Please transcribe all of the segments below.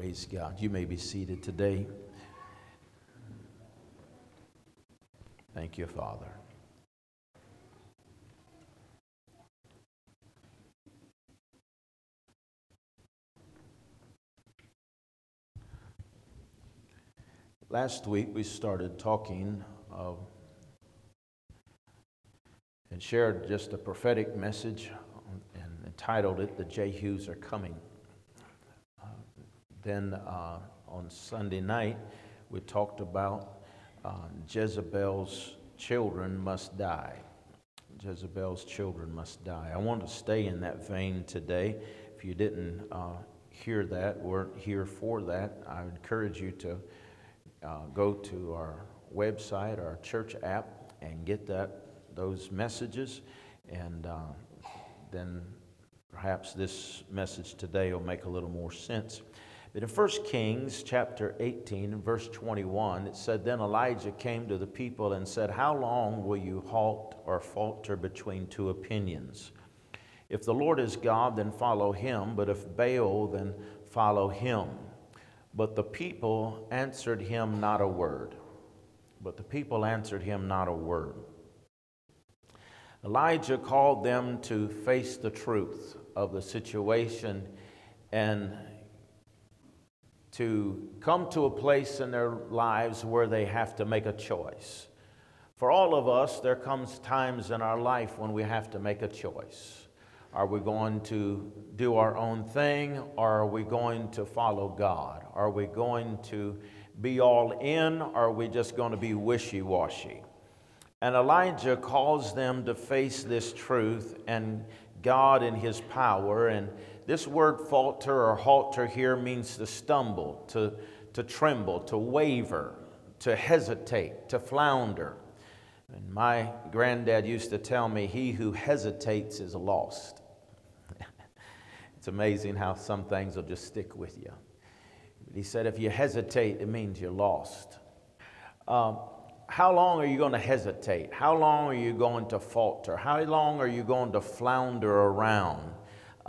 Praise God. You may be seated today. Thank you, Father. Last week we started talking uh, and shared just a prophetic message and entitled it, The Jehus Are Coming. Then uh, on Sunday night, we talked about uh, Jezebel's children must die. Jezebel's children must die. I want to stay in that vein today. If you didn't uh, hear that, weren't here for that, I encourage you to uh, go to our website, our church app, and get that those messages, and uh, then perhaps this message today will make a little more sense. But in 1 Kings chapter 18 verse 21, it said, Then Elijah came to the people and said, How long will you halt or falter between two opinions? If the Lord is God, then follow him, but if Baal, then follow him. But the people answered him not a word. But the people answered him not a word. Elijah called them to face the truth of the situation and to come to a place in their lives where they have to make a choice. For all of us, there comes times in our life when we have to make a choice. Are we going to do our own thing or are we going to follow God? Are we going to be all in or are we just going to be wishy washy? And Elijah calls them to face this truth and God in his power. And this word falter or halter here means to stumble, to, to tremble, to waver, to hesitate, to flounder. And my granddad used to tell me, He who hesitates is lost. It's amazing how some things will just stick with you. But He said, if you hesitate, it means you're lost. Um, how long are you going to hesitate? How long are you going to falter? How long are you going to flounder around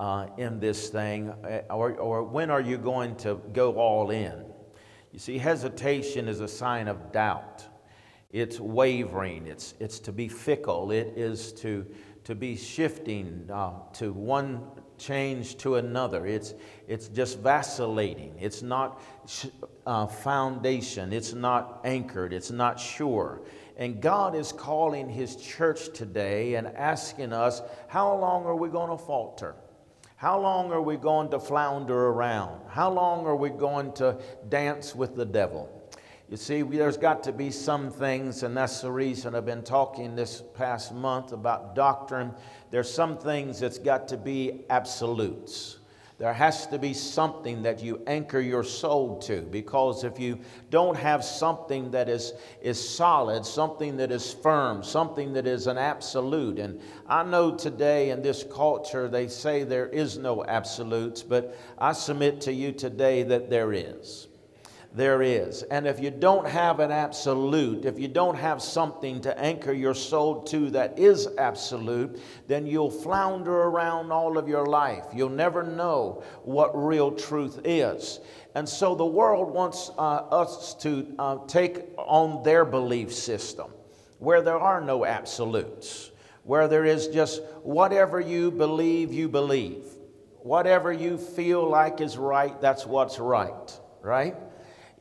uh, in this thing? Uh, or, or when are you going to go all in? You see, hesitation is a sign of doubt. It's wavering. It's, it's to be fickle. It is to, to be shifting uh, to one change to another. It's, it's just vacillating. It's not uh, foundation. It's not anchored. It's not sure. And God is calling His church today and asking us, how long are we going to falter? How long are we going to flounder around? How long are we going to dance with the devil? You see, there's got to be some things, and that's the reason I've been talking this past month about doctrine. There's some things that's got to be absolutes. There has to be something that you anchor your soul to because if you don't have something that is, is solid, something that is firm, something that is an absolute, and I know today in this culture they say there is no absolutes, but I submit to you today that there is there is. And if you don't have an absolute, if you don't have something to anchor your soul to that is absolute, then you'll flounder around all of your life. You'll never know what real truth is. And so the world wants uh, us to uh, take on their belief system where there are no absolutes, where there is just whatever you believe, you believe. Whatever you feel like is right, that's what's right, right?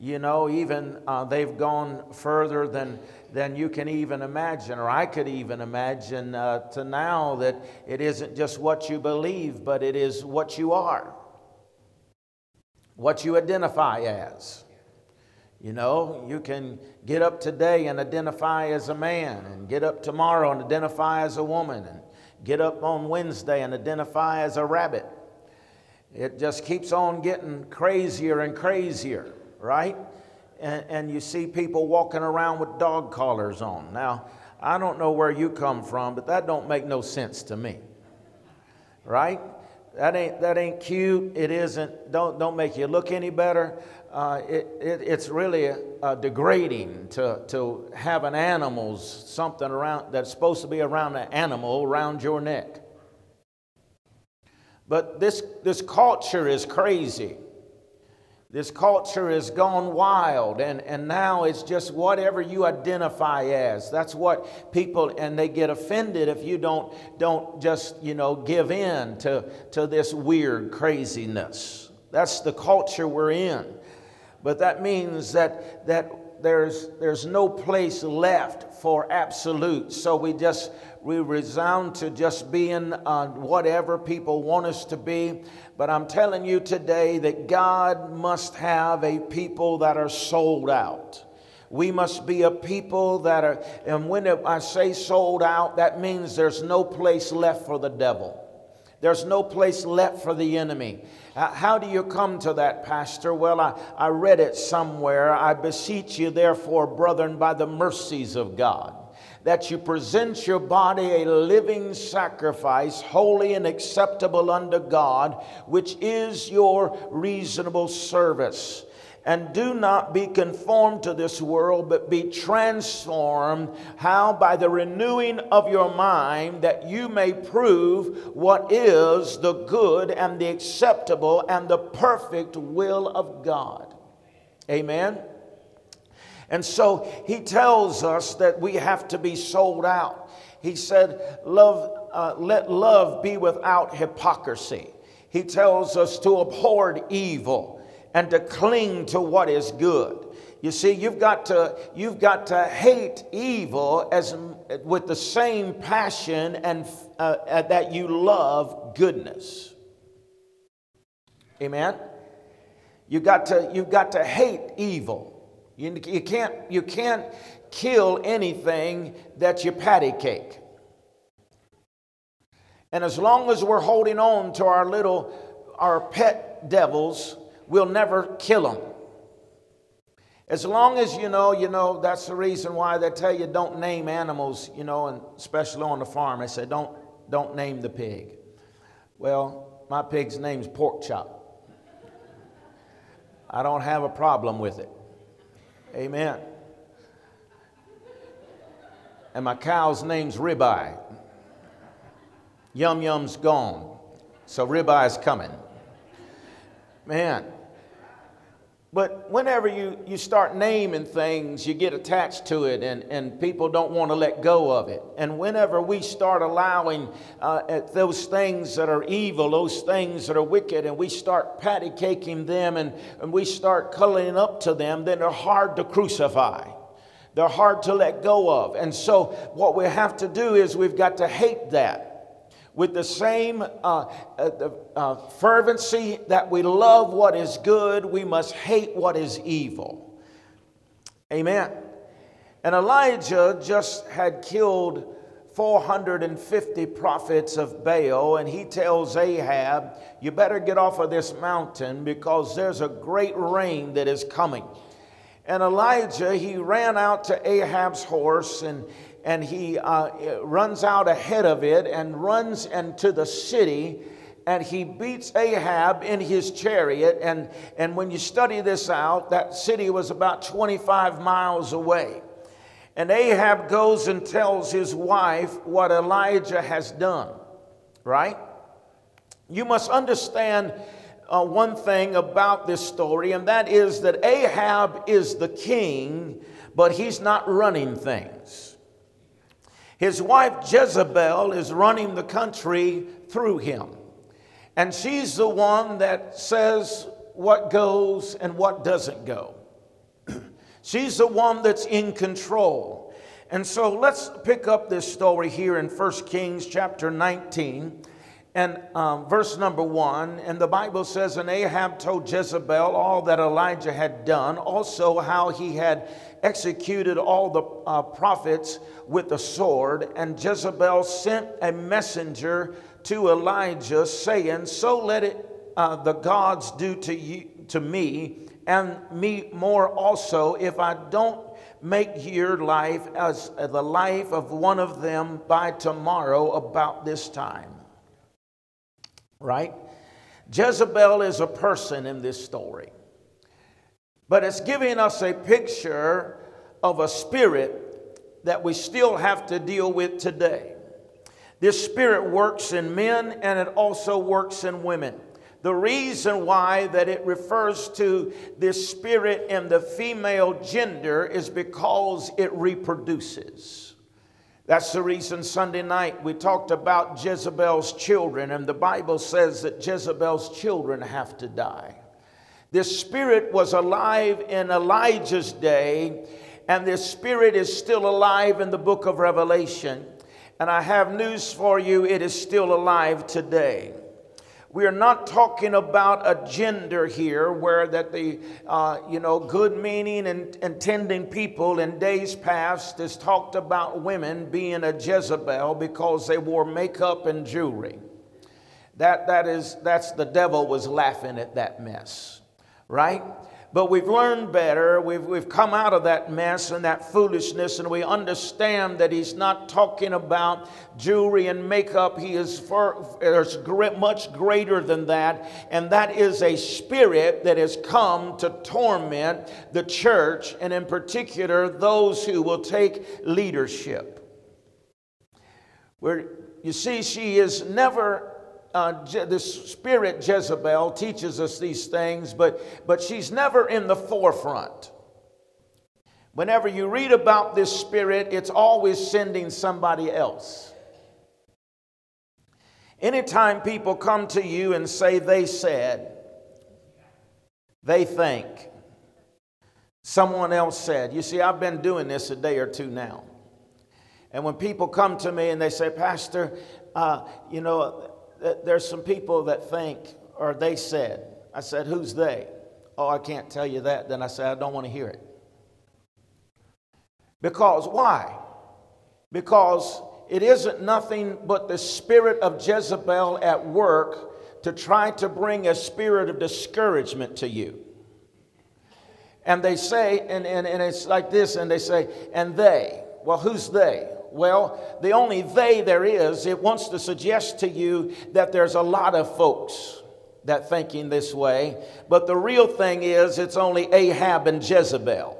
You know, even uh, they've gone further than, than you can even imagine, or I could even imagine uh, to now that it isn't just what you believe, but it is what you are, what you identify as. You know, you can get up today and identify as a man, and get up tomorrow and identify as a woman, and get up on Wednesday and identify as a rabbit. It just keeps on getting crazier and crazier right? And, and you see people walking around with dog collars on. Now, I don't know where you come from, but that don't make no sense to me, right? That ain't, that ain't cute. It isn't, don't, don't make you look any better. Uh, it, it, it's really degrading to, to have an animal's something around that's supposed to be around an animal around your neck. But this, this culture is crazy. This culture has gone wild, and, and now it's just whatever you identify as. That's what people, and they get offended if you don't, don't just, you know, give in to, to this weird craziness. That's the culture we're in. But that means that, that there's, there's no place left for absolute. So we just we resound to just being uh, whatever people want us to be. But I'm telling you today that God must have a people that are sold out. We must be a people that are, and when I say sold out, that means there's no place left for the devil. There's no place left for the enemy. How do you come to that, Pastor? Well, I, I read it somewhere. I beseech you, therefore, brethren, by the mercies of God that you present your body a living sacrifice, holy and acceptable unto God, which is your reasonable service. And do not be conformed to this world, but be transformed. How? By the renewing of your mind, that you may prove what is the good and the acceptable and the perfect will of God. Amen. And so he tells us that we have to be sold out. He said, love, uh, let love be without hypocrisy. He tells us to abhor evil and to cling to what is good. You see, you've got to, you've got to hate evil as, with the same passion and, uh, uh that you love goodness. Amen? You've got to, you've got to hate evil you, you, can't, you can't kill anything that you patty cake. And as long as we're holding on to our little, our pet devils, we'll never kill them. As long as you know, you know, that's the reason why they tell you don't name animals, you know, and especially on the farm. They say don't, don't name the pig. Well, my pig's name's Pork Chop. I don't have a problem with it. Amen. And my cow's name's Ribeye. Yum Yum's gone, so Ribeye's coming. Man. But whenever you, you start naming things, you get attached to it, and, and people don't want to let go of it. And whenever we start allowing uh, those things that are evil, those things that are wicked, and we start patty caking them and, and we start cuddling up to them, then they're hard to crucify. They're hard to let go of. And so, what we have to do is we've got to hate that with the same uh, uh, uh, fervency that we love what is good, we must hate what is evil. Amen. And Elijah just had killed 450 prophets of Baal, and he tells Ahab, You better get off of this mountain because there's a great rain that is coming. And Elijah, he ran out to Ahab's horse and and he uh, runs out ahead of it and runs into the city and he beats Ahab in his chariot. And, and when you study this out, that city was about 25 miles away. And Ahab goes and tells his wife what Elijah has done, right? You must understand uh, one thing about this story, and that is that Ahab is the king, but he's not running things. His wife Jezebel is running the country through him. And she's the one that says what goes and what doesn't go. she's the one that's in control. And so let's pick up this story here in 1 Kings chapter 19 and um, verse number one. And the Bible says, And Ahab told Jezebel all that Elijah had done, also how he had executed all the uh, prophets with the sword. And Jezebel sent a messenger to Elijah, saying, So let it uh, the gods do to you to me, and me more also, if I don't make your life as the life of one of them by tomorrow about this time. Right? Jezebel is a person in this story. But it's giving us a picture of a spirit that we still have to deal with today. This spirit works in men and it also works in women. The reason why that it refers to this spirit in the female gender is because it reproduces. That's the reason Sunday night we talked about Jezebel's children, and the Bible says that Jezebel's children have to die. This spirit was alive in Elijah's day, and this spirit is still alive in the book of Revelation. And I have news for you it is still alive today. We are not talking about a gender here where that the, uh, you know, good meaning and intending people in days past has talked about women being a Jezebel because they wore makeup and jewelry. That, that is, that's the devil was laughing at that mess, right? but we've learned better. We've, we've come out of that mess and that foolishness, and we understand that he's not talking about jewelry and makeup. He is far, there's much greater than that, and that is a spirit that has come to torment the church, and in particular, those who will take leadership. Where you see, she is never uh, Je- this spirit Jezebel teaches us these things, but, but she's never in the forefront. Whenever you read about this spirit, it's always sending somebody else. Anytime people come to you and say they said, they think, someone else said. You see, I've been doing this a day or two now. And when people come to me and they say, Pastor, uh, you know, there's some people that think, or they said, I said, who's they? Oh, I can't tell you that. Then I said, I don't want to hear it. Because why? Because it isn't nothing but the spirit of Jezebel at work to try to bring a spirit of discouragement to you. And they say, and, and, and it's like this, and they say, and they. Well, who's they? Well, the only they there is, it wants to suggest to you that there's a lot of folks that thinking this way, but the real thing is it's only Ahab and Jezebel.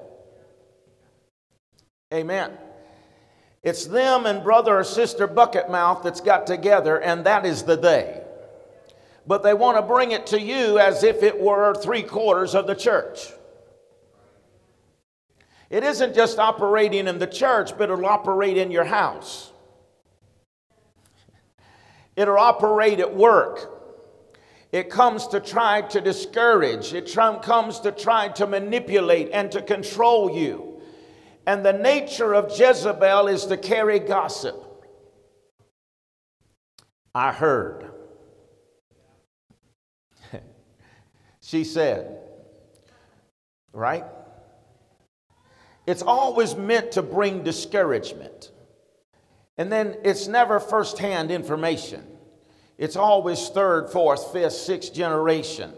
Amen. It's them and brother or sister bucket mouth that's got together, and that is the they. But they want to bring it to you as if it were three quarters of the church. It isn't just operating in the church, but it'll operate in your house. It'll operate at work. It comes to try to discourage. It comes to try to manipulate and to control you. And the nature of Jezebel is to carry gossip. I heard. she said, right? It's always meant to bring discouragement. And then it's never firsthand information. It's always third, fourth, fifth, sixth generation.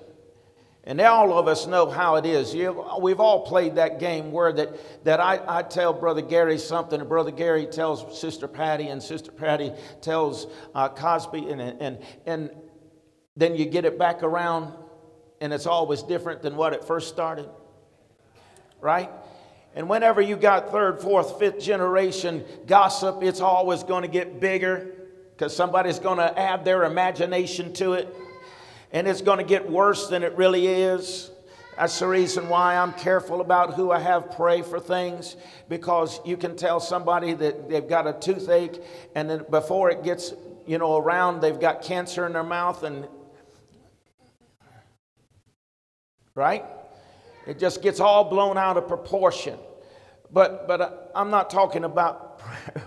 And all of us know how it is. we've all played that game where that, that I, I tell Brother Gary something, and Brother Gary tells Sister Patty, and Sister Patty tells uh, Cosby, and, and, and then you get it back around, and it's always different than what it first started. Right? And whenever you got third, fourth, fifth generation gossip, it's always going to get bigger because somebody's going to add their imagination to it. And it's going to get worse than it really is. That's the reason why I'm careful about who I have pray for things because you can tell somebody that they've got a toothache and then before it gets, you know, around, they've got cancer in their mouth and right? It just gets all blown out of proportion. But, but uh, I'm not talking about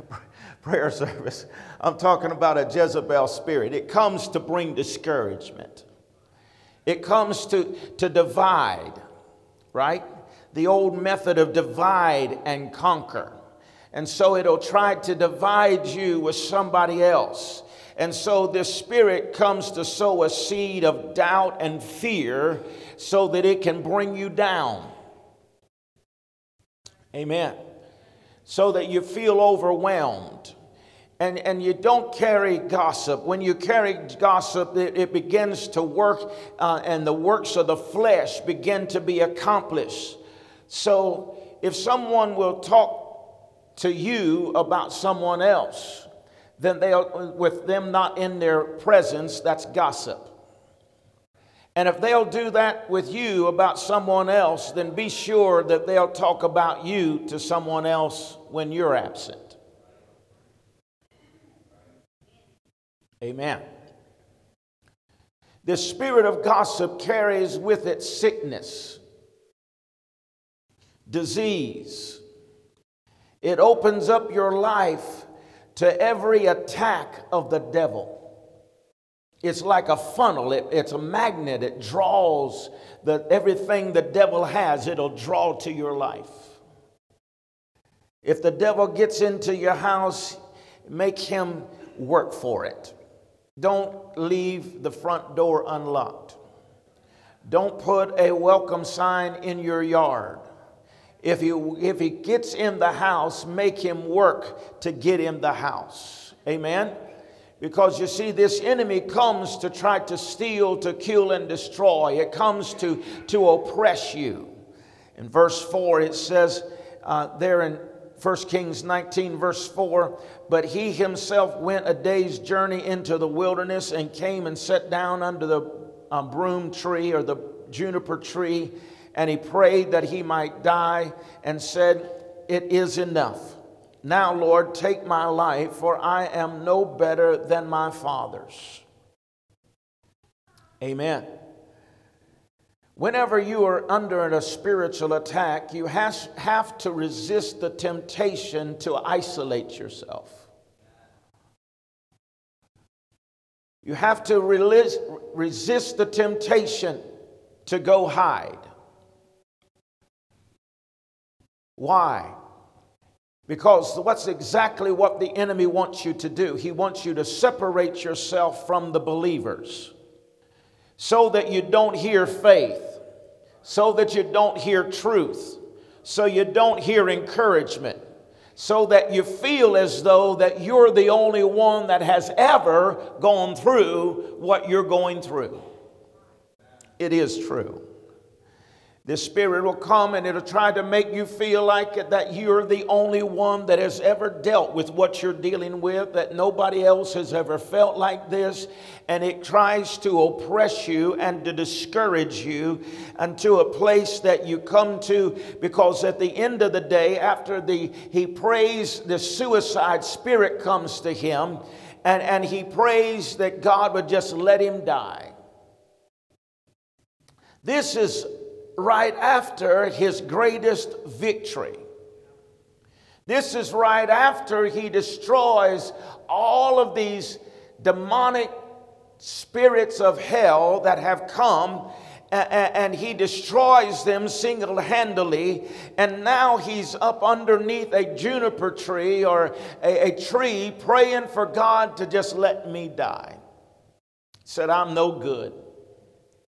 prayer service. I'm talking about a Jezebel spirit. It comes to bring discouragement, it comes to, to divide, right? The old method of divide and conquer. And so it'll try to divide you with somebody else. And so this spirit comes to sow a seed of doubt and fear so that it can bring you down. Amen. So that you feel overwhelmed. And, and you don't carry gossip. When you carry gossip, it, it begins to work, uh, and the works of the flesh begin to be accomplished. So if someone will talk to you about someone else, then they with them not in their presence, that's gossip. And if they'll do that with you about someone else, then be sure that they'll talk about you to someone else when you're absent. Amen. The spirit of gossip carries with it sickness, disease. It opens up your life to every attack of the devil. It's like a funnel, it, it's a magnet. It draws the, everything the devil has, it'll draw to your life. If the devil gets into your house, make him work for it. Don't leave the front door unlocked. Don't put a welcome sign in your yard. If he, if he gets in the house, make him work to get in the house. Amen? Because you see, this enemy comes to try to steal, to kill, and destroy. It comes to, to oppress you. In verse 4, it says uh, there in 1 Kings 19, verse 4 But he himself went a day's journey into the wilderness and came and sat down under the um, broom tree or the juniper tree, and he prayed that he might die and said, It is enough. Now, Lord, take my life, for I am no better than my father's. Amen. Whenever you are under a spiritual attack, you has, have to resist the temptation to isolate yourself. You have to resist, resist the temptation to go hide. Why? Because what's exactly what the enemy wants you to do? He wants you to separate yourself from the believers so that you don't hear faith, so that you don't hear truth, so you don't hear encouragement, so that you feel as though that you're the only one that has ever gone through what you're going through. It is true. The Spirit will come and it'll try to make you feel like that you're the only one that has ever dealt with what you're dealing with, that nobody else has ever felt like this. And it tries to oppress you and to discourage you unto a place that you come to because at the end of the day, after the, he prays, the suicide spirit comes to him and, and he prays that God would just let him die. This is right after his greatest victory. This is right after he destroys all of these demonic spirits of hell that have come and he destroys them single handedly. And now he's up underneath a juniper tree or a, a, tree praying for God to just let me die. Said, I'm no good,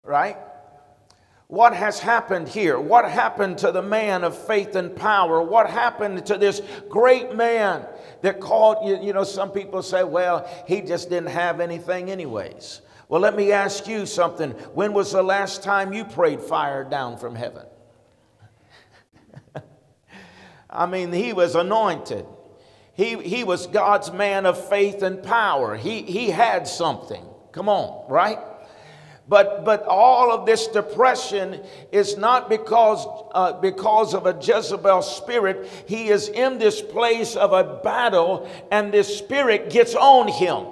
right? What has happened here? What happened to the man of faith and power? What happened to this great man that called, you, you know, some people say, well, he just didn't have anything, anyways. Well, let me ask you something. When was the last time you prayed fire down from heaven? I mean, he was anointed. He, he was God's man of faith and power. He, he had something. Come on, right? But, but all of this depression is not because, uh, because of a Jezebel spirit. He is in this place of a battle, and this spirit gets on him.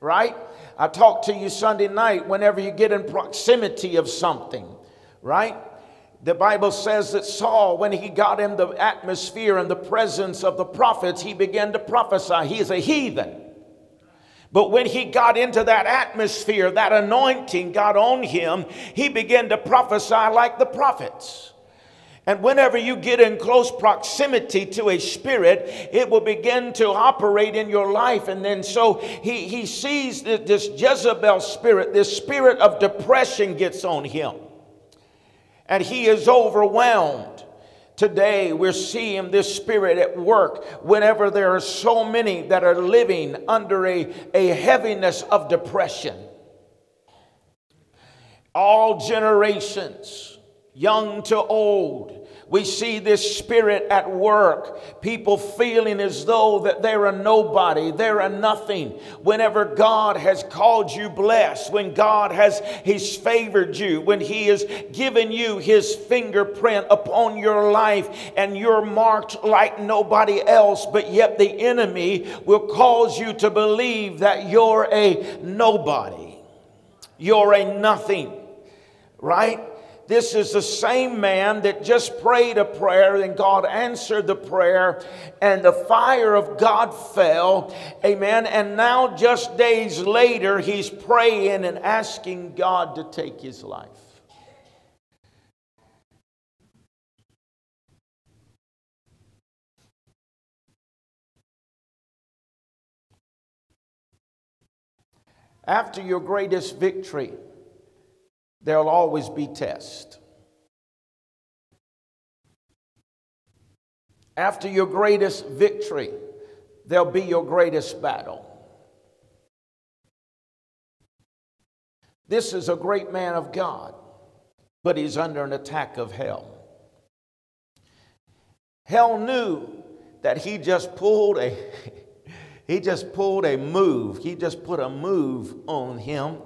Right? I talked to you Sunday night whenever you get in proximity of something, right? The Bible says that Saul, when he got in the atmosphere and the presence of the prophets, he began to prophesy. He is a heathen. But when he got into that atmosphere, that anointing got on him, he began to prophesy like the prophets. And whenever you get in close proximity to a spirit, it will begin to operate in your life. And then so he, he sees that this Jezebel spirit, this spirit of depression gets on him. And he is overwhelmed. Today, we're seeing this spirit at work whenever there are so many that are living under a, a heaviness of depression. All generations, young to old, we see this spirit at work people feeling as though that they're a nobody, they're a nothing. Whenever God has called you blessed, when God has He's favored you, when He has given you His fingerprint upon your life, and you're marked like nobody else, but yet the enemy will cause you to believe that you're a nobody, you're a nothing, right? This is the same man that just prayed a prayer and God answered the prayer and the fire of God fell. Amen. And now, just days later, he's praying and asking God to take his life. After your greatest victory, there'll always be tests. After your greatest victory, there'll be your greatest battle. This is a great man of God, but he's under an attack of hell. Hell knew that he just pulled a he just pulled a move. He just put a move on him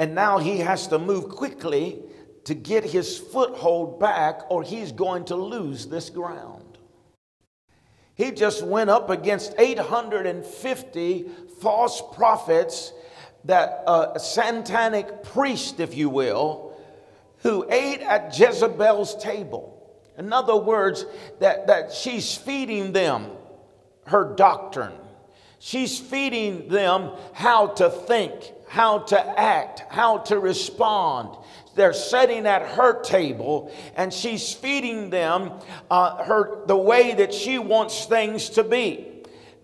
and now he has to move quickly to get his foothold back, or he's going to lose this ground. He just went up against 850 false prophets, that uh, satanic priest, if you will, who ate at Jezebel's table. In other words, that, that she's feeding them her doctrine. She's feeding them how to think, how to act, how to respond. They're sitting at her table and she's feeding them uh, her, the way that she wants things to be.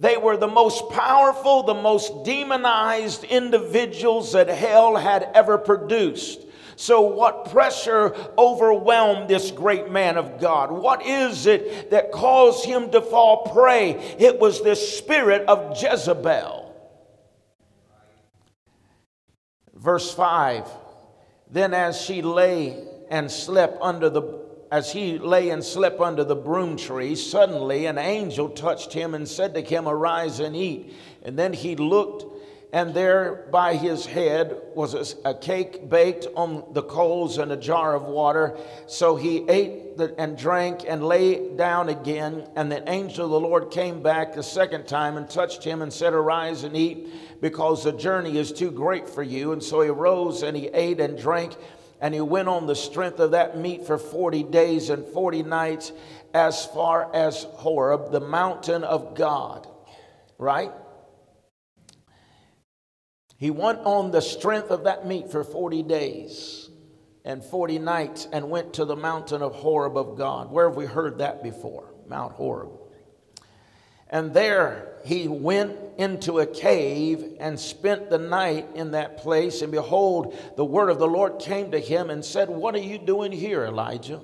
They were the most powerful, the most demonized individuals that hell had ever produced. So, what pressure overwhelmed this great man of God? What is it that caused him to fall prey? It was the spirit of Jezebel. Verse 5 Then as she lay and slept under the as he lay and slept under the broom tree, suddenly an angel touched him and said to him, Arise and eat. And then he looked, and there by his head was a, cake baked on the coals and a jar of water. So he ate the, and drank and lay down again. And the angel of the Lord came back the second time and touched him and said, Arise and eat because the journey is too great for you. And so he rose and he ate and drank, and he went on the strength of that meat for 40 days and 40 nights as far as Horeb, the mountain of God. Right? He went on the strength of that meat for 40 days and 40 nights and went to the mountain of Horeb of God. Where have we heard that before? Mount Horeb. And there he went into a cave and spent the night in that place. And behold, the word of the Lord came to him and said, What are you doing here, Elijah?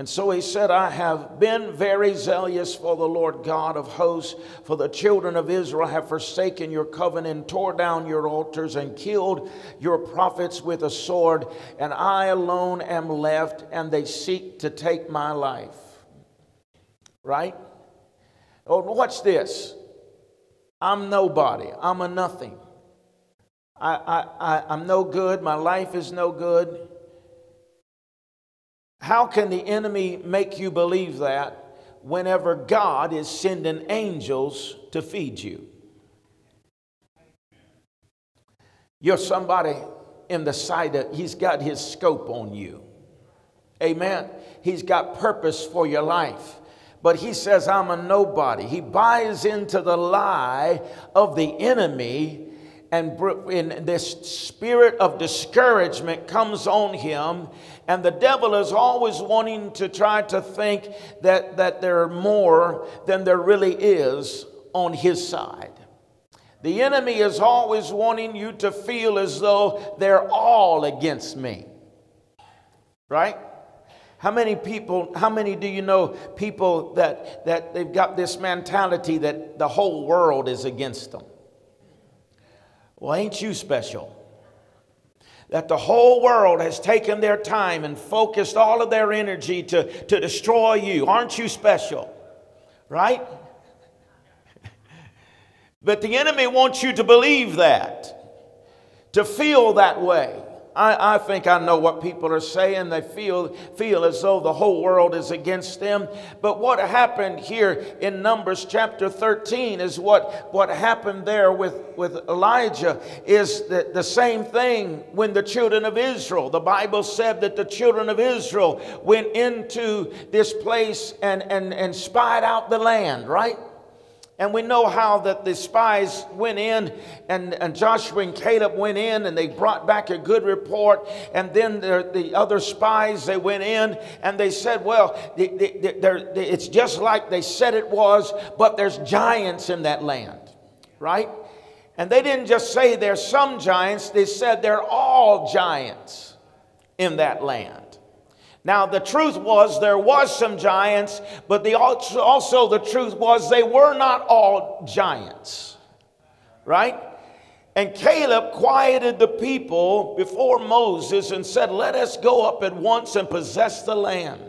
And so he said, I have been very zealous for the Lord God of hosts, for the children of Israel have forsaken your covenant, tore down your altars, and killed your prophets with a sword, and I alone am left, and they seek to take my life. Right? Oh, watch this. I'm nobody. I'm a nothing. I, I, I, I'm no good. My life is no good. How can the enemy make you believe that whenever God is sending angels to feed you? You're somebody in the sight of, he's got his scope on you. Amen. He's got purpose for your life but he says, I'm a nobody. He buys into the lie of the enemy, and in this spirit of discouragement comes on him. And the devil is always wanting to try to think that, that there are more than there really is on his side. The enemy is always wanting you to feel as though they're all against me. Right? How many people, how many do you know people that, that they've got this mentality that the whole world is against them? Well, ain't you special? That the whole world has taken their time and focused all of their energy to, to destroy you. Aren't you special? Right? But the enemy wants you to believe that, to feel that way. I, I, think I know what people are saying. They feel, feel as though the whole world is against them. But what happened here in Numbers chapter 13 is what, what happened there with, with Elijah is the, the same thing when the children of Israel. The Bible said that the children of Israel went into this place and, and, and spied out the land, right? And we know how that the spies went in, and, and Joshua and Caleb went in, and they brought back a good report. And then the, the other spies, they went in, and they said, Well, the, the, it's just like they said it was, but there's giants in that land, right? And they didn't just say there's some giants, they said they're all giants in that land. Now, the truth was there was some giants, but the also, also the truth was they were not all giants. Right? And Caleb quieted the people before Moses and said, Let us go up at once and possess the land.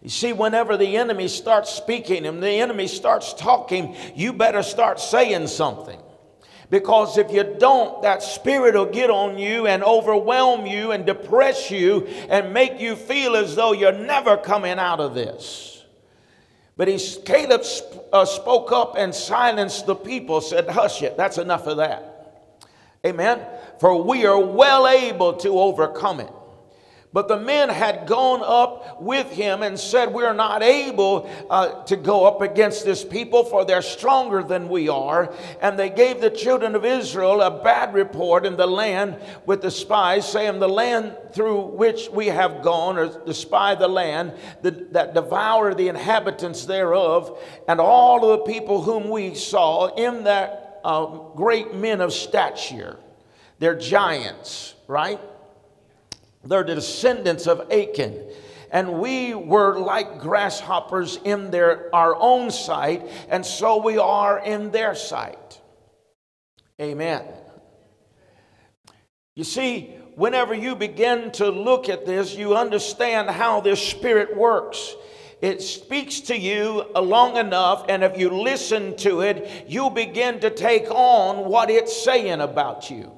You see, whenever the enemy starts speaking and the enemy starts talking, you better start saying something. Because if you don't, that spirit will get on you and overwhelm you and depress you and make you feel as though you're never coming out of this. But he, Caleb uh, spoke up and silenced the people, said, Hush it, that's enough of that. Amen. For we are well able to overcome it. But the men had gone up with him and said, We're not able uh, to go up against this people, for they're stronger than we are. And they gave the children of Israel a bad report in the land with the spies, saying, The land through which we have gone, or to spy the land, that, that devour the inhabitants thereof, and all of the people whom we saw in that uh, great men of stature. They're giants, right? They're descendants of Achan. And we were like grasshoppers in their, our own sight, and so we are in their sight. Amen. You see, whenever you begin to look at this, you understand how this spirit works. It speaks to you long enough, and if you listen to it, you begin to take on what it's saying about you.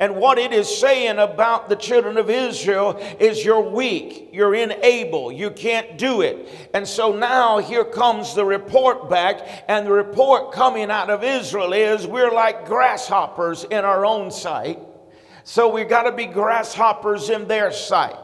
And what it is saying about the children of Israel is you're weak, you're unable, you can't do it. And so now here comes the report back, and the report coming out of Israel is we're like grasshoppers in our own sight. So we've got to be grasshoppers in their sight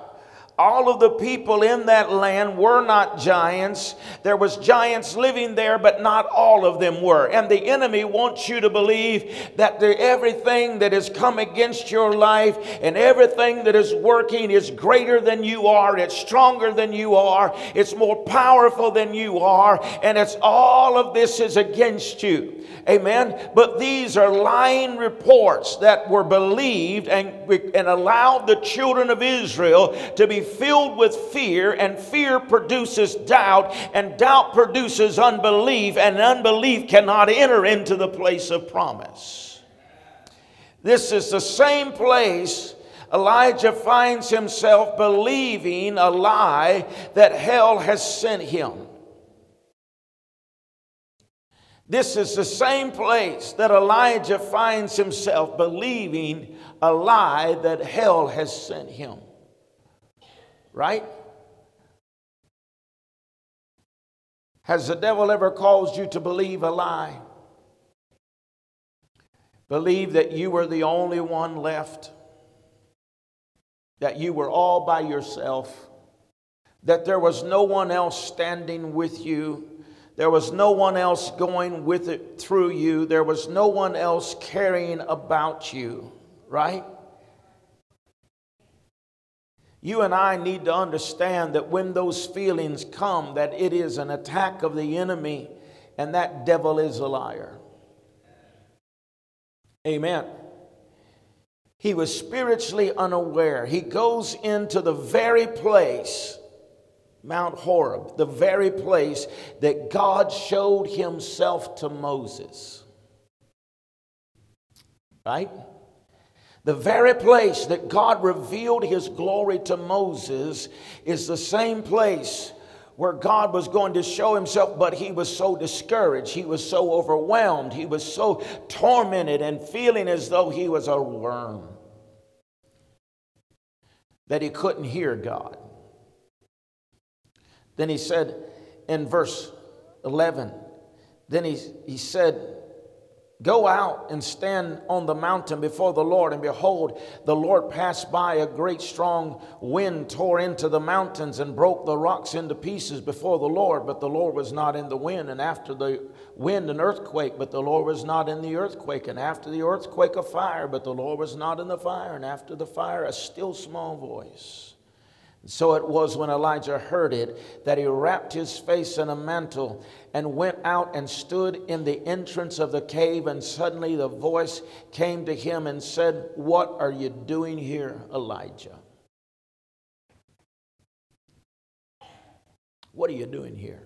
all of the people in that land were not giants. There was giants living there, but not all of them were. And the enemy wants you to believe that the, everything that has come against your life and everything that is working is greater than you are, it's stronger than you are, it's more powerful than you are, and it's all of this is against you. Amen. But these are lying reports that were believed and, and allowed the children of Israel to be filled with fear, and fear produces doubt, and doubt produces unbelief, and unbelief cannot enter into the place of promise. This is the same place Elijah finds himself believing a lie that hell has sent him. This is the same place that Elijah finds himself believing a lie that hell has sent him. Right? Has the devil ever caused you to believe a lie? Believe that you were the only one left, that you were all by yourself, that there was no one else standing with you there was no one else going with it through you. There was no one else caring about you, right? You and I need to understand that when those feelings come, that it is an attack of the enemy and that devil is a liar. Amen. He was spiritually unaware. He goes into the very place Mount Horeb, the very place that God showed himself to Moses. Right? The very place that God revealed his glory to Moses is the same place where God was going to show himself, but he was so discouraged. He was so overwhelmed. He was so tormented and feeling as though he was a worm that he couldn't hear God. Then he said in verse 11, then he, he said, Go out and stand on the mountain before the Lord. And behold, the Lord passed by. A great strong wind tore into the mountains and broke the rocks into pieces before the Lord. But the Lord was not in the wind. And after the wind, an earthquake. But the Lord was not in the earthquake. And after the earthquake, a fire. But the Lord was not in the fire. And after the fire, a still small voice. So it was when Elijah heard it that he wrapped his face in a mantle and went out and stood in the entrance of the cave. And suddenly the voice came to him and said, What are you doing here, Elijah? What are you doing here?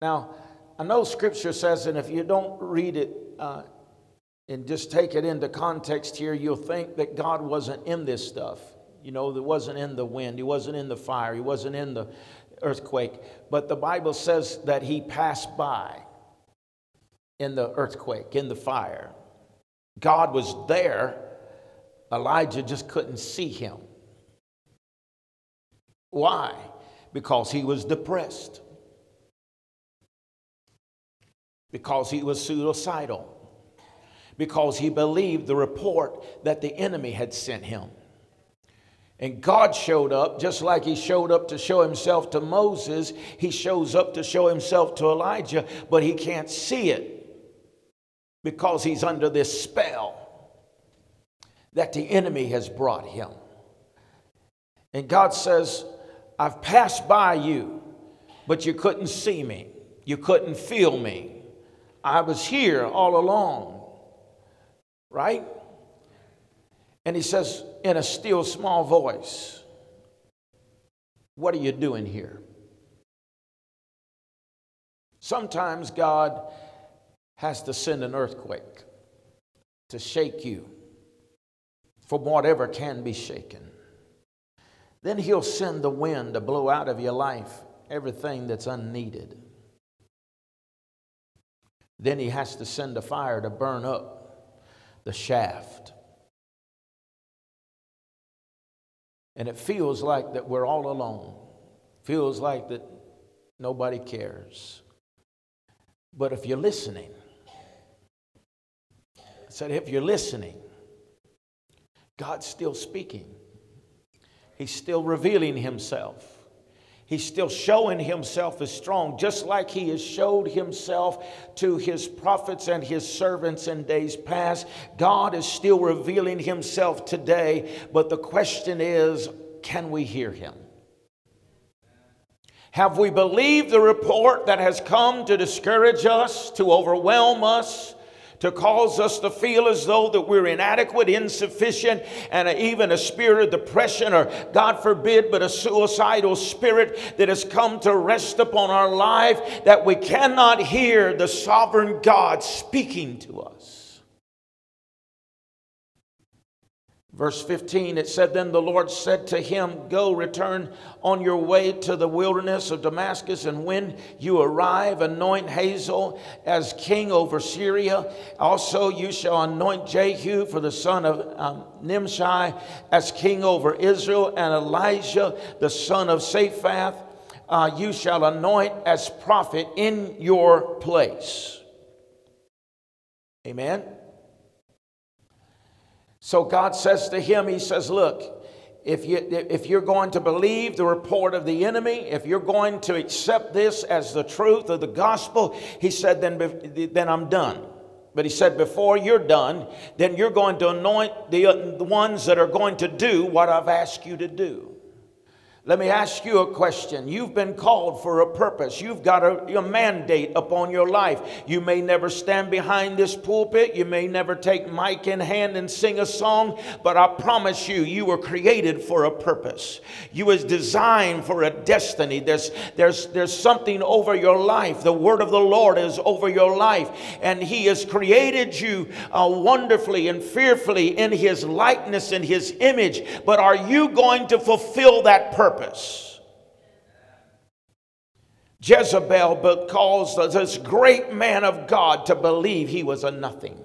Now, I know scripture says, and if you don't read it uh, and just take it into context here, you'll think that God wasn't in this stuff. You know, that wasn't in the wind, he wasn't in the fire, he wasn't in the earthquake. But the Bible says that he passed by in the earthquake, in the fire. God was there, Elijah just couldn't see him. Why? Because he was depressed. Because he was suicidal. Because he believed the report that the enemy had sent him. And God showed up just like he showed up to show himself to Moses. He shows up to show himself to Elijah, but he can't see it because he's under this spell that the enemy has brought him. And God says, I've passed by you, but you couldn't see me. You couldn't feel me. I was here all along. Right? And he says, in a still small voice, What are you doing here? Sometimes God has to send an earthquake to shake you from whatever can be shaken. Then He'll send the wind to blow out of your life everything that's unneeded. Then He has to send a fire to burn up the shaft And it feels like that we're all alone. Feels like that nobody cares. But if you're listening, I said, if you're listening, God's still speaking. He's still revealing himself. He's still showing himself as strong, just like he has showed himself to his prophets and his servants in days past. God is still revealing himself today, but the question is can we hear him? Have we believed the report that has come to discourage us, to overwhelm us? To cause us to feel as though that we're inadequate, insufficient, and even a spirit of depression or, God forbid, but a suicidal spirit that has come to rest upon our life that we cannot hear the sovereign God speaking to us. Verse 15, it said, Then the Lord said to him, Go, return on your way to the wilderness of Damascus, and when you arrive, anoint Hazael as king over Syria. Also, you shall anoint Jehu for the son of um, Nimshi as king over Israel, and Elisha, the son of Shaphat, uh, you shall anoint as prophet in your place. Amen. So God says to him, He says, Look, if, you, if you're going to believe the report of the enemy, if you're going to accept this as the truth of the gospel, He said, then, then I'm done. But he said, before you're done, then you're going to anoint the, the ones that are going to do what I've asked you to do. Let me ask you a question. You've been called for a purpose. You've got a, a, mandate upon your life. You may never stand behind this pulpit. You may never take mic in hand and sing a song, but I promise you, you were created for a purpose. You was designed for a destiny. There's, there's, there's something over your life. The word of the Lord is over your life, and He has created you uh, wonderfully and fearfully in His likeness and His image. But are you going to fulfill that purpose? purpose. Jezebel caused this great man of God to believe he was a nothing.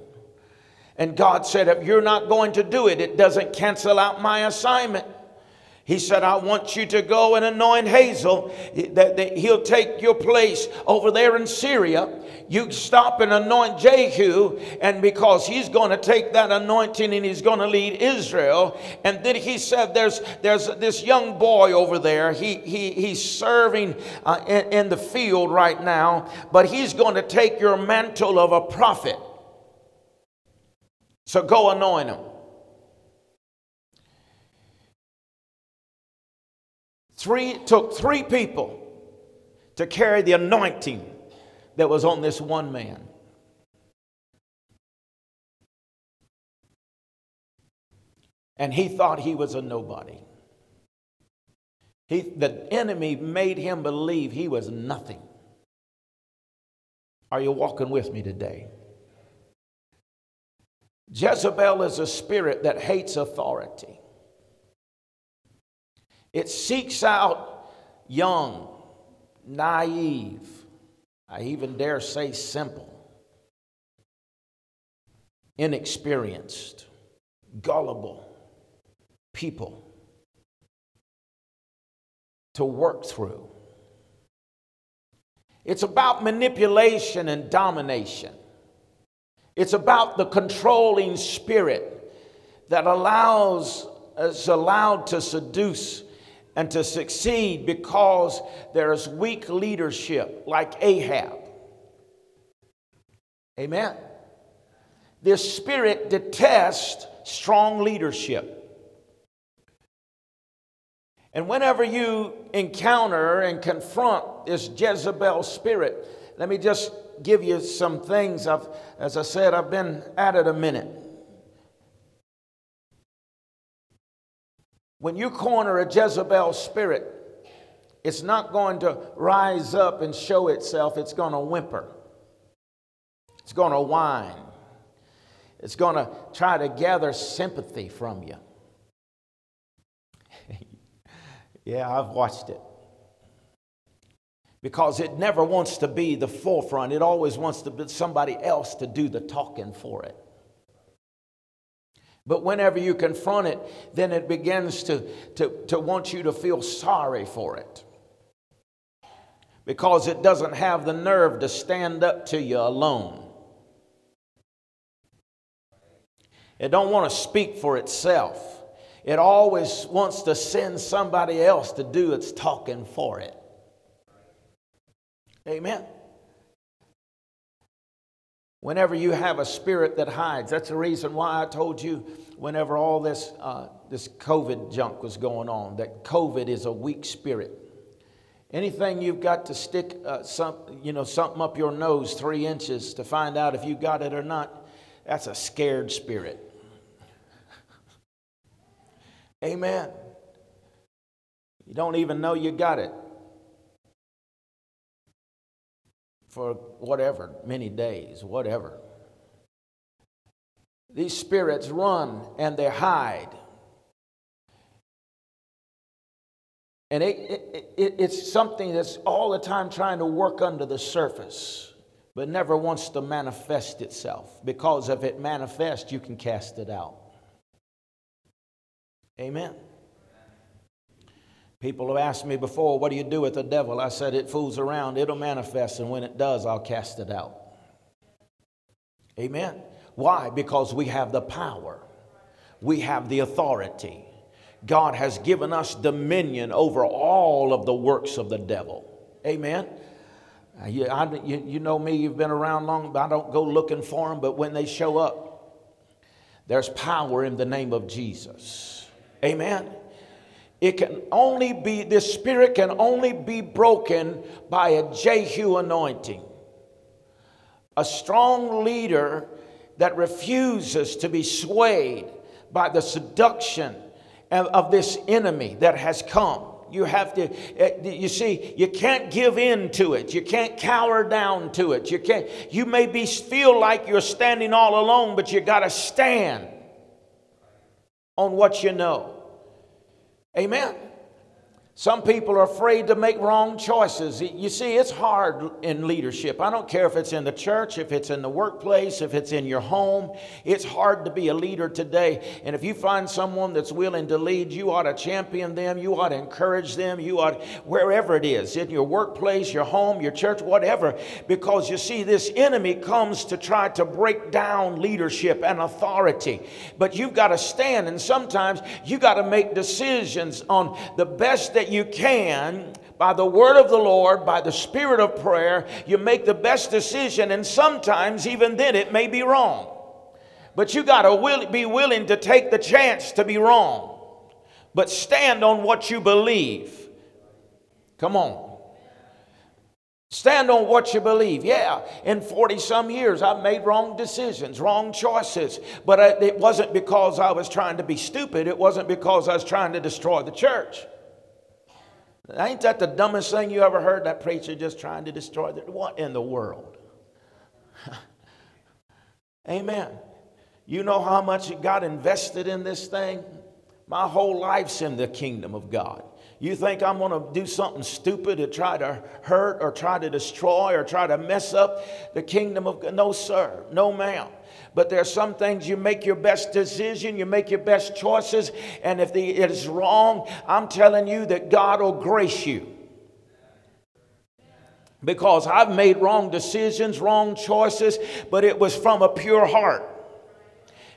And God said, If you're not going to do it, it doesn't cancel out my assignment. He said, I want you to go and anoint Hazael, that, he'll take your place over there in Syria. You stop and anoint Jehu, and because he's going to take that anointing and he's going to lead Israel. And then he said, There's, there's this young boy over there. He, he, he's serving uh, in, in the field right now, but he's going to take your mantle of a prophet. So go anoint him. Three took three people to carry the anointing that was on this one man. And he thought he was a nobody. He, the enemy made him believe he was nothing. Are you walking with me today? Jezebel is a spirit that hates authority. It seeks out young, naive, I even dare say simple, inexperienced, gullible people to work through. It's about manipulation and domination. It's about the controlling spirit that allows is allowed to seduce and to succeed because there's weak leadership, like Ahab. Amen. This spirit detests strong leadership. And whenever you encounter and confront this Jezebel spirit, let me just give you some things. I've, as I said, I've been at it a minute. When you corner a Jezebel spirit, it's not going to rise up and show itself, it's going to whimper. It's going to whine. It's going to try to gather sympathy from you. yeah, I've watched it. Because it never wants to be the forefront, it always wants to be somebody else to do the talking for it. But whenever you confront it, then it begins to, to, to want you to feel sorry for it. Because it doesn't have the nerve to stand up to you alone. It don't want to speak for itself. It always wants to send somebody else to do its talking for it. Amen. Whenever you have a spirit that hides, that's the reason why I told you whenever all this, uh, this COVID junk was going on, that COVID is a weak spirit. Anything you've got to stick uh, some, you know, something up your nose three inches to find out if you got it or not, that's a scared spirit. Amen. You don't even know you got it. For whatever, many days, whatever. These spirits run and they hide. And it, it, it, it's something that's all the time trying to work under the surface, but never wants to manifest itself. Because if it manifests, you can cast it out. Amen. People have asked me before, what do you do with the devil? I said, it fools around, it'll manifest, and when it does, I'll cast it out. Amen. Why? Because we have the power, we have the authority. God has given us dominion over all of the works of the devil. Amen. Uh, you, I, you, you know me, you've been around long, I don't go looking for them, but when they show up, there's power in the name of Jesus. Amen. It can only be, this spirit can only be broken by a Jehu anointing. A strong leader that refuses to be swayed by the seduction of this enemy that has come. You have to, eh, you see, you can't give in to it. You can't cower down to it. You can't, you may be, feel like you're standing all alone, but you got to stand on what you know. Amen. Some people are afraid to make wrong choices. You see, it's hard in leadership. I don't care if it's in the church, if it's in the workplace, if it's in your home. It's hard to be a leader today. And if you find someone that's willing to lead, you ought to champion them, you ought to encourage them, you ought, wherever it is, in your workplace, your home, your church, whatever. Because you see, this enemy comes to try to break down leadership and authority. But you've got to stand, and sometimes you've got to make decisions on the best that you can by the word of the Lord, by the spirit of prayer, you make the best decision, and sometimes even then it may be wrong. But you got to will, be willing to take the chance to be wrong, but stand on what you believe. Come on. Stand on what you believe. Yeah, in 40 some years, I've made wrong decisions, wrong choices. But it wasn't because I was trying to be stupid. It wasn't because I was trying to destroy the church. Ain't that the dumbest thing you ever heard? That preacher just trying to destroy the what in the world? Amen. You know how much God invested in this thing? My whole life's in the kingdom of God. You think I'm going to do something stupid to try to hurt or try to destroy or try to mess up the kingdom of God? No, sir. No, ma'am. But there are some things you make your best decision, you make your best choices, and if the, it is wrong, I'm telling you that God will grace you. Because I've made wrong decisions, wrong choices, but it was from a pure heart.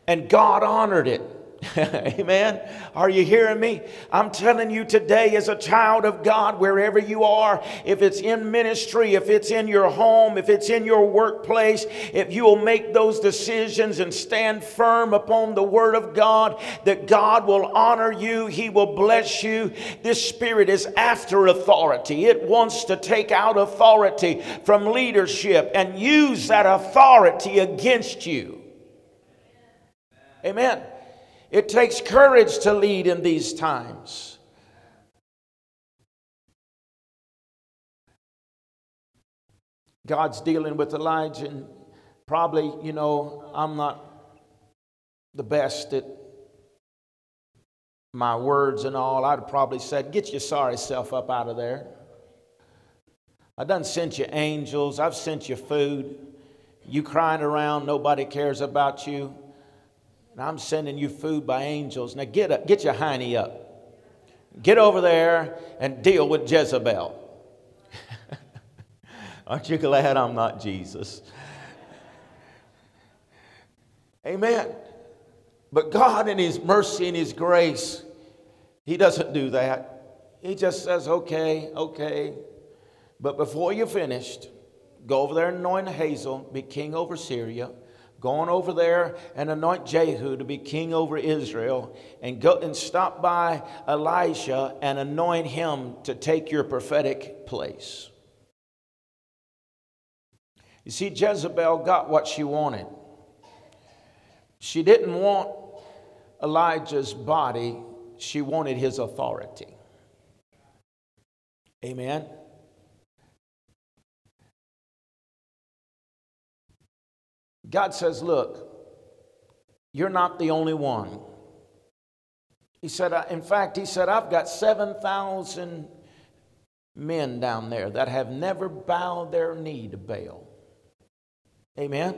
And God honored it. Amen. Are you hearing me? I'm telling you today, as a child of God, wherever you are, if it's in ministry, if it's in your home, if it's in your workplace, if you will make those decisions and stand firm upon the Word of God, that God will honor you, He will bless you. This spirit is after authority, it wants to take out authority from leadership and use that authority against you. Amen. It takes courage to lead in these times. God's dealing with Elijah, and probably, you know, I'm not the best at my words and all. I'd probably said, Get your sorry self up out of there. I done sent you angels, I've sent you food. You crying around, nobody cares about you and I'm sending you food by angels. Now get up, get your hiney up. Get over there and deal with Jezebel. Aren't you glad I'm not Jesus? Amen. But God, in His mercy and His grace, He doesn't do that. He just says, okay, okay. But before you're finished, go over there and anoint Hazael, be king over Syria going over there and anoint Jehu to be king over Israel and go and stop by Elisha and anoint him to take your prophetic place. You see, Jezebel got what she wanted. She didn't want Elijah's body, she wanted his authority. Amen. God says, Look, you're not the only one. He said, In fact, he said, I've got 7,000 men down there that have never bowed their knee to Baal. Amen?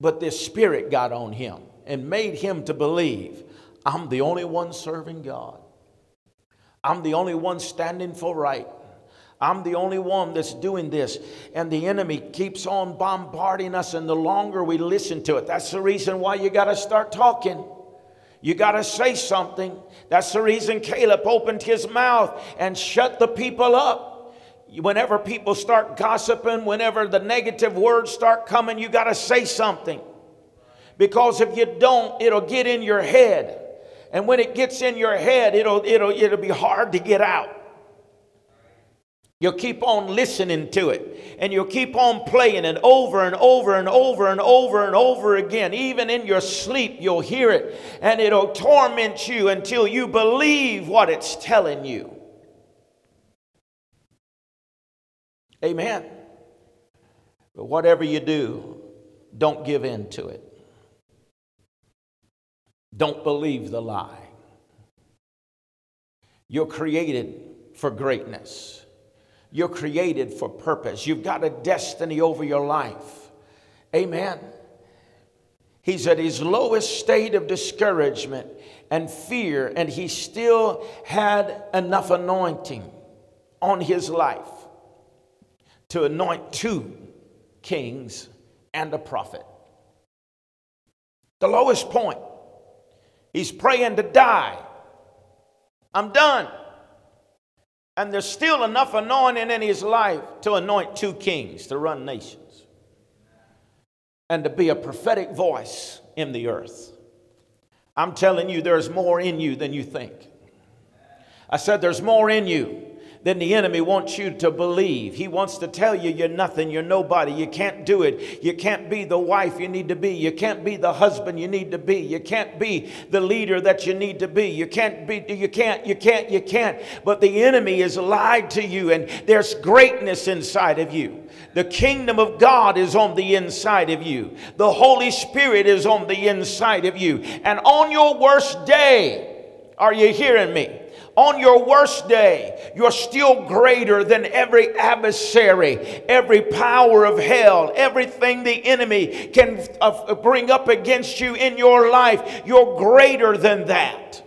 But this spirit got on him and made him to believe I'm the only one serving God. I'm the only one standing for right. I'm the only one that's doing this. And the enemy keeps on bombarding us, and the longer we listen to it, that's the reason why you got to start talking. You got to say something. That's the reason Caleb opened his mouth and shut the people up. Whenever people start gossiping, whenever the negative words start coming, you got to say something. Because if you don't, it'll get in your head. And when it gets in your head, it'll, it'll, it'll be hard to get out. You'll keep on listening to it and you'll keep on playing it over and over and over and over and over again. Even in your sleep, you'll hear it and it'll torment you until you believe what it's telling you. Amen. But whatever you do, don't give in to it. Don't believe the lie. You're created for greatness. You're created for purpose. You've got a destiny over your life. Amen. He's at his lowest state of discouragement and fear, and he still had enough anointing on his life to anoint two kings and a prophet. The lowest point. He's praying to die. I'm done. And there's still enough anointing in his life to anoint two kings to run nations and to be a prophetic voice in the earth. I'm telling you, there's more in you than you think. I said, there's more in you than the enemy wants you to believe. He wants to tell you you're nothing, you're nobody, you can't do it. You can't be the wife you need to be, you can't be the husband you need to be, you can't be the leader that you need to be. You can't be you can't you can't you can't. But the enemy has lied to you and there's greatness inside of you. The kingdom of God is on the inside of you. The Holy Spirit is on the inside of you. And on your worst day, are you hearing me? On your worst day, you're still greater than every adversary, every power of hell, everything the enemy can uh, bring up against you in your life. You're greater than that.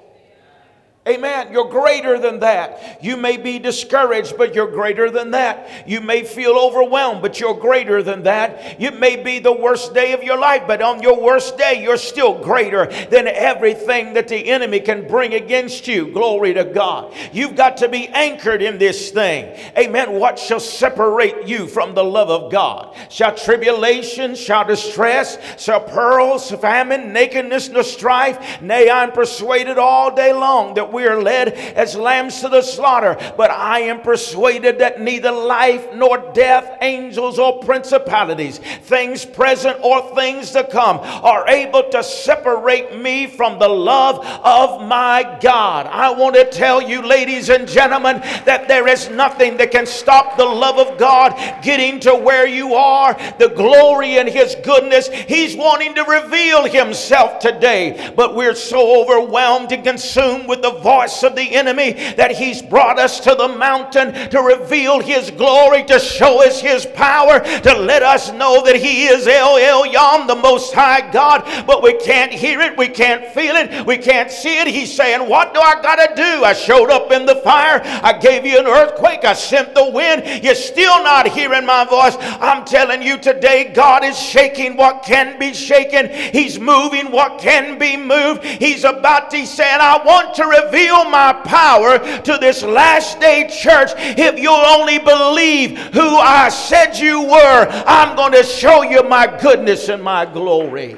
Amen. You're greater than that. You may be discouraged, but you're greater than that. You may feel overwhelmed, but you're greater than that. It may be the worst day of your life, but on your worst day, you're still greater than everything that the enemy can bring against you. Glory to God. You've got to be anchored in this thing. Amen. What shall separate you from the love of God? Shall tribulation, shall distress, shall pearls, famine, nakedness, nor strife? Nay, I'm persuaded all day long that we are led as lambs to the slaughter. But I am persuaded that neither life nor death, angels or principalities, things present or things to come, are able to separate me from the love of my God. I want to tell you, ladies and gentlemen, that there is nothing that can stop the love of God getting to where you are, the glory and His goodness. He's wanting to reveal Himself today, but we're so overwhelmed and consumed with the voice of the enemy that he's brought us to the mountain to reveal his glory, to show us his power, to let us know that he is El Elyon, the Most High God. But we can't hear it, we can't feel it, we can't see it. He's saying, What do I got to do? I showed up in the fire, I gave you an earthquake, I sent the wind. You're still not hearing my voice. I'm telling you today, God is shaking what can be shaken, He's moving what can be moved. He's about to, say, I want to reveal reveal my power to this last day church. If you'll only believe who I said you were, I'm going to show you my goodness and my glory.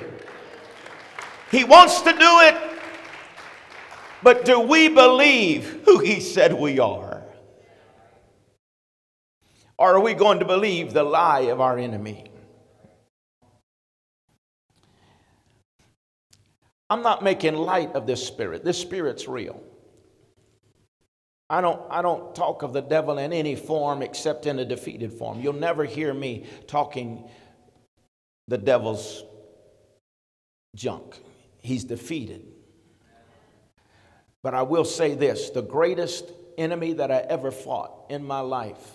He wants to do it, but do we believe who He said we are? Or are we going to believe the lie of our enemy? I'm not making light of this spirit. This spirit's real. I don't, I don't talk of the devil in any form except in a defeated form. You'll never hear me talking the devil's junk. He's defeated. But I will say this the greatest enemy that I ever fought in my life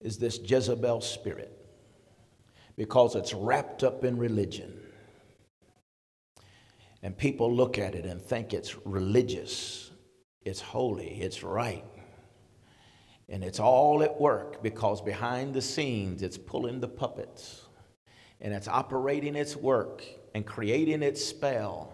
is this Jezebel spirit because it's wrapped up in religion. And people look at it and think it's religious it's holy, it's right. And it's all at work because behind the scenes it's pulling the puppets and it's operating its work and creating its spell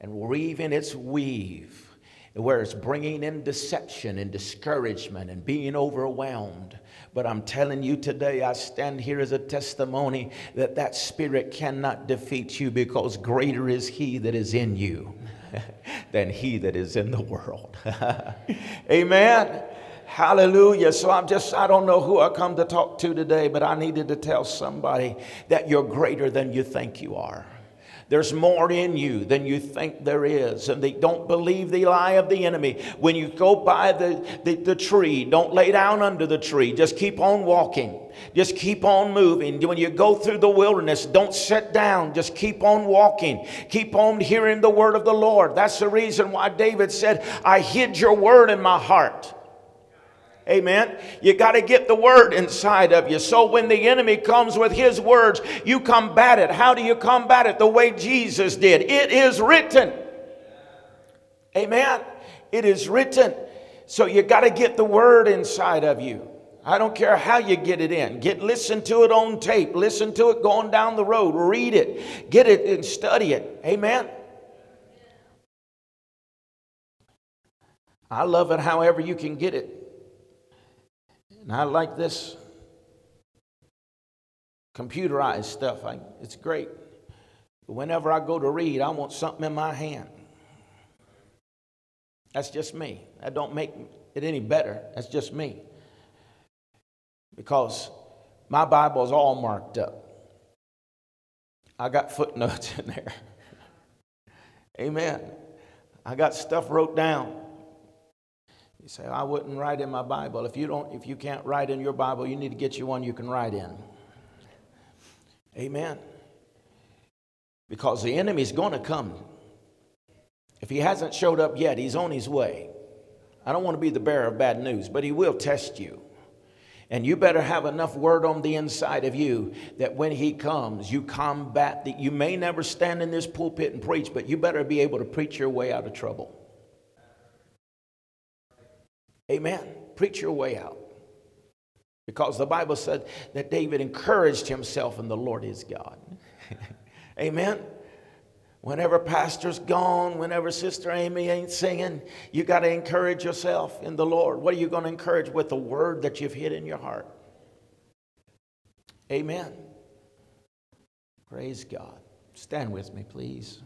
and weaving its weave where it's bringing in deception and discouragement and being overwhelmed. But I'm telling you today, I stand here as a testimony that that spirit cannot defeat you because greater is he that is in you. than he that is in the world. Amen. Hallelujah. So I'm just, I don't know who I come to talk to today, but I needed to tell somebody that you're greater than you think you are There's more in you than you think there is. And they don't believe the lie of the enemy. When you go by the, the, the, tree, don't lay down under the tree. Just keep on walking. Just keep on moving. When you go through the wilderness, don't sit down. Just keep on walking. Keep on hearing the word of the Lord. That's the reason why David said, I hid your word in my heart. Amen. You got to get the word inside of you. So when the enemy comes with his words, you combat it. How do you combat it? The way Jesus did. It is written. Amen. It is written. So you got to get the word inside of you. I don't care how you get it in. Get listen to it on tape. Listen to it going down the road. Read it. Get it and study it. Amen. I love it however you can get it. And I like this computerized stuff. I, it's great. But whenever I go to read, I want something in my hand. That's just me. That don't make it any better. That's just me. Because my Bible is all marked up. I got footnotes in there. Amen. I got stuff wrote down. You say, I wouldn't write in my Bible. If you, don't, if you can't write in your Bible, you need to get you one you can write in. Amen. Because the enemy's going to come. If he hasn't showed up yet, he's on his way. I don't want to be the bearer of bad news, but he will test you. And you better have enough word on the inside of you that when he comes, you combat that. You may never stand in this pulpit and preach, but you better be able to preach your way out of trouble. Amen. Preach your way out. Because the Bible said that David encouraged himself in the Lord his God. Amen. Whenever pastor's gone, whenever Sister Amy ain't singing, you got to encourage yourself in the Lord. What are you going to encourage with the word that you've hid in your heart? Amen. Praise God. Stand with me, please.